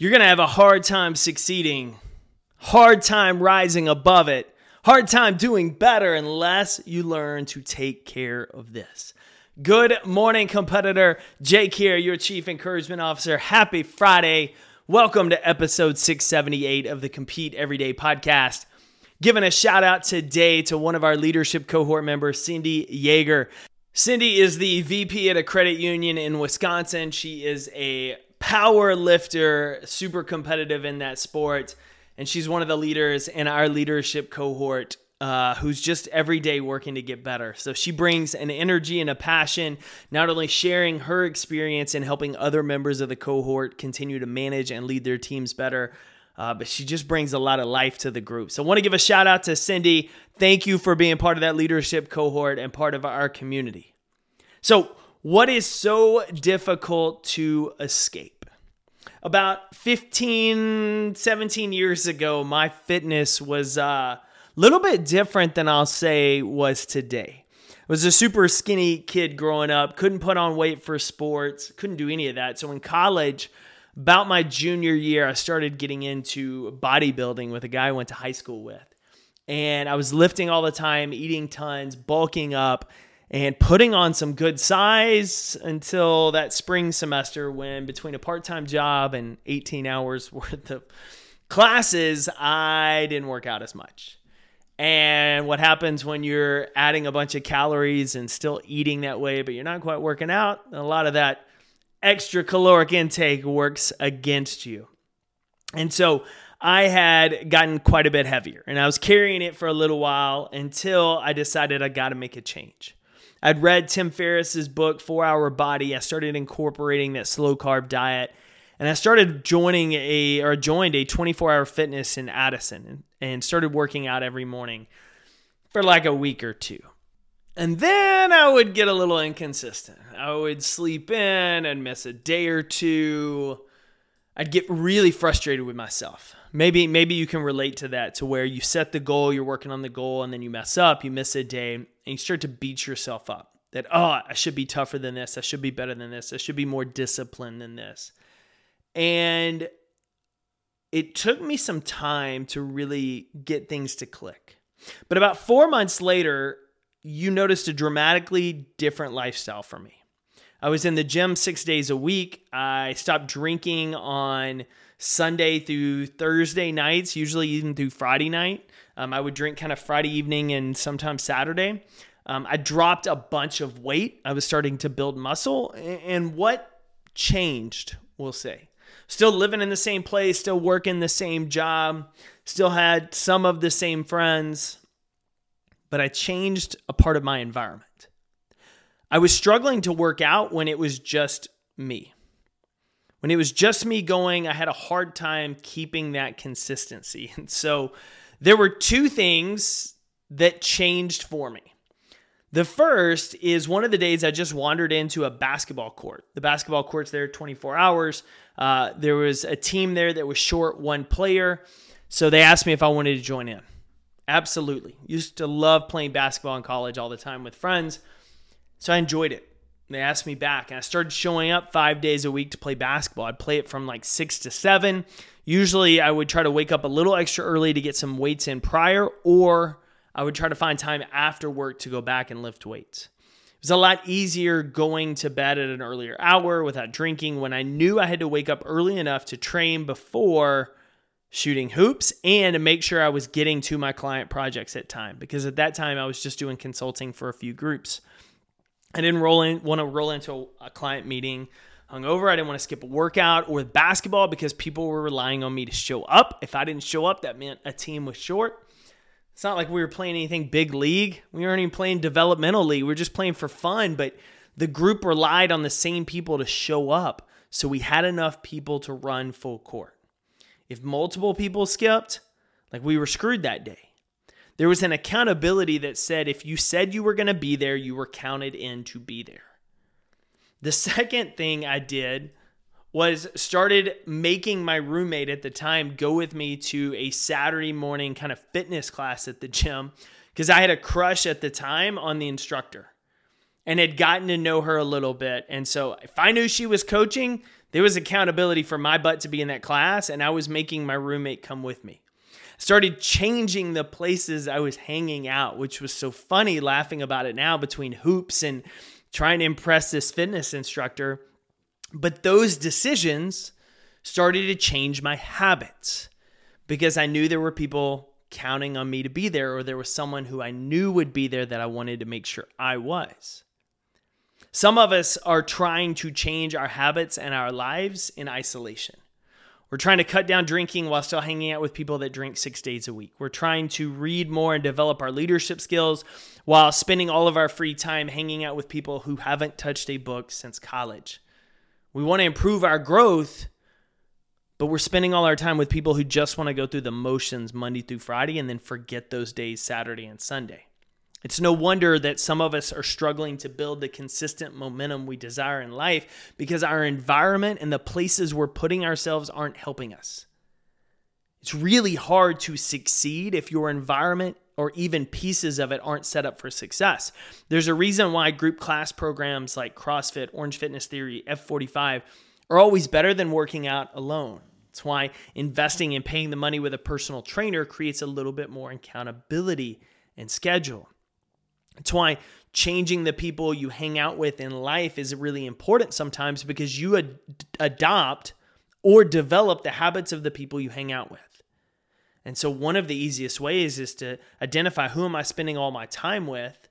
You're going to have a hard time succeeding, hard time rising above it, hard time doing better unless you learn to take care of this. Good morning, competitor. Jake here, your Chief Encouragement Officer. Happy Friday. Welcome to episode 678 of the Compete Every Day podcast. Giving a shout out today to one of our leadership cohort members, Cindy Yeager. Cindy is the VP at a credit union in Wisconsin. She is a power lifter, super competitive in that sport. And she's one of the leaders in our leadership cohort uh, who's just every day working to get better. So she brings an energy and a passion, not only sharing her experience and helping other members of the cohort continue to manage and lead their teams better, uh, but she just brings a lot of life to the group. So I want to give a shout out to Cindy. Thank you for being part of that leadership cohort and part of our community. So, what is so difficult to escape? About 15, 17 years ago, my fitness was a uh, little bit different than I'll say was today. I was a super skinny kid growing up, couldn't put on weight for sports, couldn't do any of that. So in college, about my junior year, I started getting into bodybuilding with a guy I went to high school with. And I was lifting all the time, eating tons, bulking up and putting on some good size until that spring semester when between a part-time job and 18 hours worth of classes i didn't work out as much and what happens when you're adding a bunch of calories and still eating that way but you're not quite working out a lot of that extra caloric intake works against you and so I had gotten quite a bit heavier and I was carrying it for a little while until I decided I got to make a change. I'd read Tim Ferriss's book, Four Hour Body. I started incorporating that slow carb diet. And I started joining a or joined a 24 hour fitness in Addison and started working out every morning for like a week or two. And then I would get a little inconsistent. I would sleep in and miss a day or two. I'd get really frustrated with myself. Maybe maybe you can relate to that to where you set the goal, you're working on the goal and then you mess up, you miss a day, and you start to beat yourself up that, oh, I should be tougher than this. I should be better than this. I should be more disciplined than this. And it took me some time to really get things to click. But about four months later, you noticed a dramatically different lifestyle for me. I was in the gym six days a week. I stopped drinking on Sunday through Thursday nights, usually even through Friday night. Um, I would drink kind of Friday evening and sometimes Saturday. Um, I dropped a bunch of weight. I was starting to build muscle. And what changed, we'll say? Still living in the same place, still working the same job, still had some of the same friends, but I changed a part of my environment. I was struggling to work out when it was just me. When it was just me going, I had a hard time keeping that consistency. And so there were two things that changed for me. The first is one of the days I just wandered into a basketball court. The basketball court's there 24 hours. Uh, there was a team there that was short one player. So they asked me if I wanted to join in. Absolutely. Used to love playing basketball in college all the time with friends. So I enjoyed it. They asked me back, and I started showing up five days a week to play basketball. I'd play it from like six to seven. Usually, I would try to wake up a little extra early to get some weights in prior, or I would try to find time after work to go back and lift weights. It was a lot easier going to bed at an earlier hour without drinking when I knew I had to wake up early enough to train before shooting hoops and to make sure I was getting to my client projects at time because at that time I was just doing consulting for a few groups. I didn't roll in want to roll into a client meeting hungover. I didn't want to skip a workout or basketball because people were relying on me to show up. If I didn't show up, that meant a team was short. It's not like we were playing anything big league. We weren't even playing developmental league. We were just playing for fun, but the group relied on the same people to show up. So we had enough people to run full court. If multiple people skipped, like we were screwed that day. There was an accountability that said if you said you were going to be there, you were counted in to be there. The second thing I did was started making my roommate at the time go with me to a Saturday morning kind of fitness class at the gym because I had a crush at the time on the instructor and had gotten to know her a little bit. And so if I knew she was coaching, There was accountability for my butt to be in that class, and I was making my roommate come with me. Started changing the places I was hanging out, which was so funny laughing about it now between hoops and trying to impress this fitness instructor. But those decisions started to change my habits because I knew there were people counting on me to be there, or there was someone who I knew would be there that I wanted to make sure I was. Some of us are trying to change our habits and our lives in isolation. We're trying to cut down drinking while still hanging out with people that drink six days a week. We're trying to read more and develop our leadership skills while spending all of our free time hanging out with people who haven't touched a book since college. We want to improve our growth, but we're spending all our time with people who just want to go through the motions Monday through Friday and then forget those days, Saturday and Sunday. It's no wonder that some of us are struggling to build the consistent momentum we desire in life because our environment and the places we're putting ourselves aren't helping us. It's really hard to succeed if your environment or even pieces of it aren't set up for success. There's a reason why group class programs like CrossFit, Orange Fitness Theory, F45 are always better than working out alone. It's why investing and paying the money with a personal trainer creates a little bit more accountability and schedule. It's why changing the people you hang out with in life is really important sometimes because you ad- adopt or develop the habits of the people you hang out with. And so one of the easiest ways is to identify who am I spending all my time with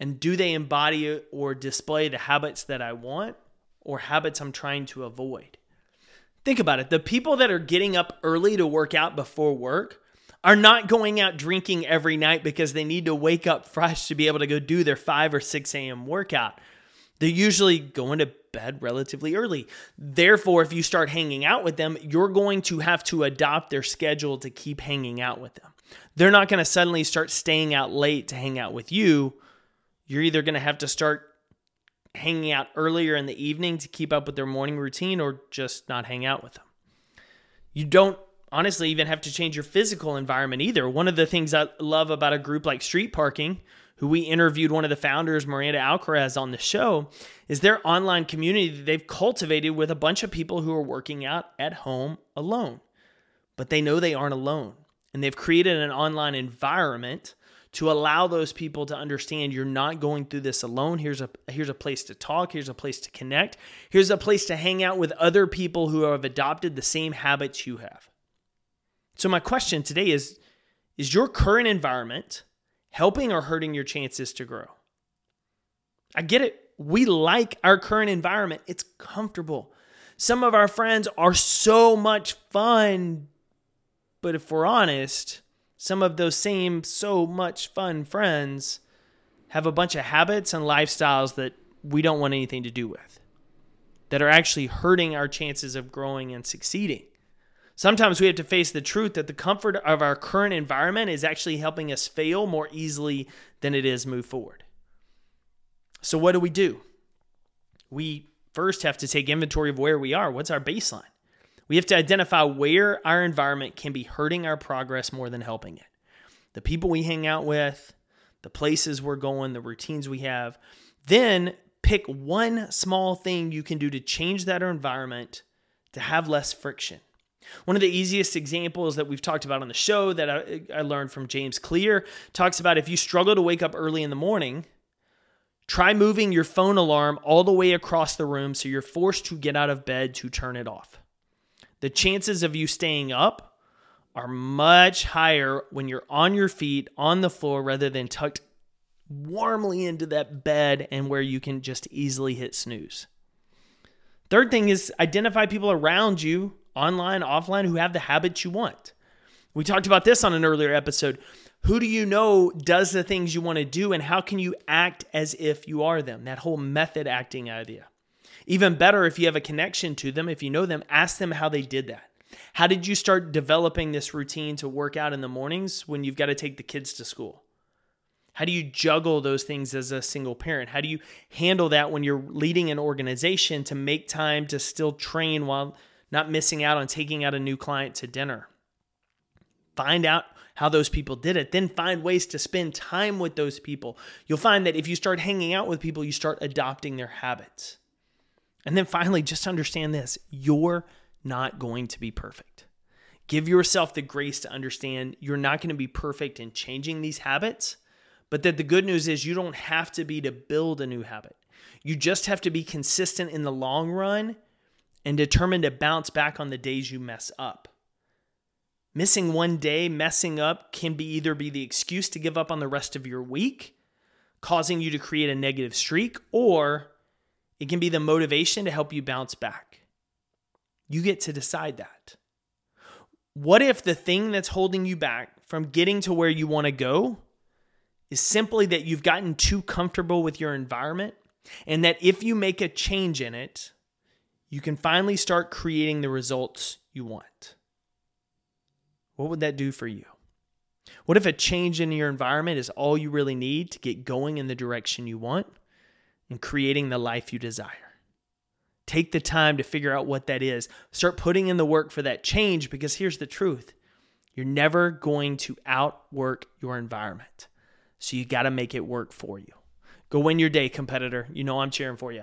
and do they embody or display the habits that I want or habits I'm trying to avoid. Think about it. The people that are getting up early to work out before work are not going out drinking every night because they need to wake up fresh to be able to go do their 5 or 6 a.m. workout. They're usually going to bed relatively early. Therefore, if you start hanging out with them, you're going to have to adopt their schedule to keep hanging out with them. They're not going to suddenly start staying out late to hang out with you. You're either going to have to start hanging out earlier in the evening to keep up with their morning routine or just not hang out with them. You don't honestly even have to change your physical environment either. One of the things I love about a group like Street Parking, who we interviewed one of the founders, Miranda Alcaraz, on the show, is their online community that they've cultivated with a bunch of people who are working out at home alone. But they know they aren't alone. And they've created an online environment to allow those people to understand you're not going through this alone. Here's a here's a place to talk, here's a place to connect, here's a place to hang out with other people who have adopted the same habits you have. So, my question today is Is your current environment helping or hurting your chances to grow? I get it. We like our current environment, it's comfortable. Some of our friends are so much fun, but if we're honest, some of those same so much fun friends have a bunch of habits and lifestyles that we don't want anything to do with, that are actually hurting our chances of growing and succeeding. Sometimes we have to face the truth that the comfort of our current environment is actually helping us fail more easily than it is move forward. So, what do we do? We first have to take inventory of where we are. What's our baseline? We have to identify where our environment can be hurting our progress more than helping it. The people we hang out with, the places we're going, the routines we have. Then pick one small thing you can do to change that environment to have less friction. One of the easiest examples that we've talked about on the show that I, I, learned from James Clear talks about if you struggle to wake up early in the morning, try moving your phone alarm all the way across the room so you're forced to get out of bed to turn it off. The chances of you staying up are much higher when you're on your feet on the floor rather than tucked warmly into that bed and where you can just easily hit snooze. Third thing is identify people around you online, offline, who have the habits you want. We talked about this on an earlier episode. Who do you know does the things you want to do, and how can you act as if you are them? That whole method acting idea. Even better, if you have a connection to them, if you know them, ask them how they did that. How did you start developing this routine to work out in the mornings when you've got to take the kids to school? How do you juggle those things as a single parent? How do you handle that when you're leading an organization to make time to still train while not missing out on taking out a new client to dinner. Find out how those people did it, then find ways to spend time with those people. You'll find that if you start hanging out with people, you start adopting their habits. And then finally, just understand this you're not going to be perfect. Give yourself the grace to understand you're not going to be perfect in changing these habits, but that the good news is you don't have to be to build a new habit. You just have to be consistent in the long run and determined to bounce back on the days you mess up. Missing one day, messing up, can be either be the excuse to give up on the rest of your week, causing you to create a negative streak, or it can be the motivation to help you bounce back. You get to decide that. What if the thing that's holding you back from getting to where you want to go is simply that you've gotten too comfortable with your environment and that if you make a change in it, you can finally start creating the results you want? What would that do for you? What if a change in your environment is all you really need to get going in the direction you want and creating the life you desire? Take the time to figure out what that is. Start putting in the work for that change because here's the truth you're never going to outwork your environment. So you got to make it work for you. Go win your day, competitor. You know I'm cheering for you.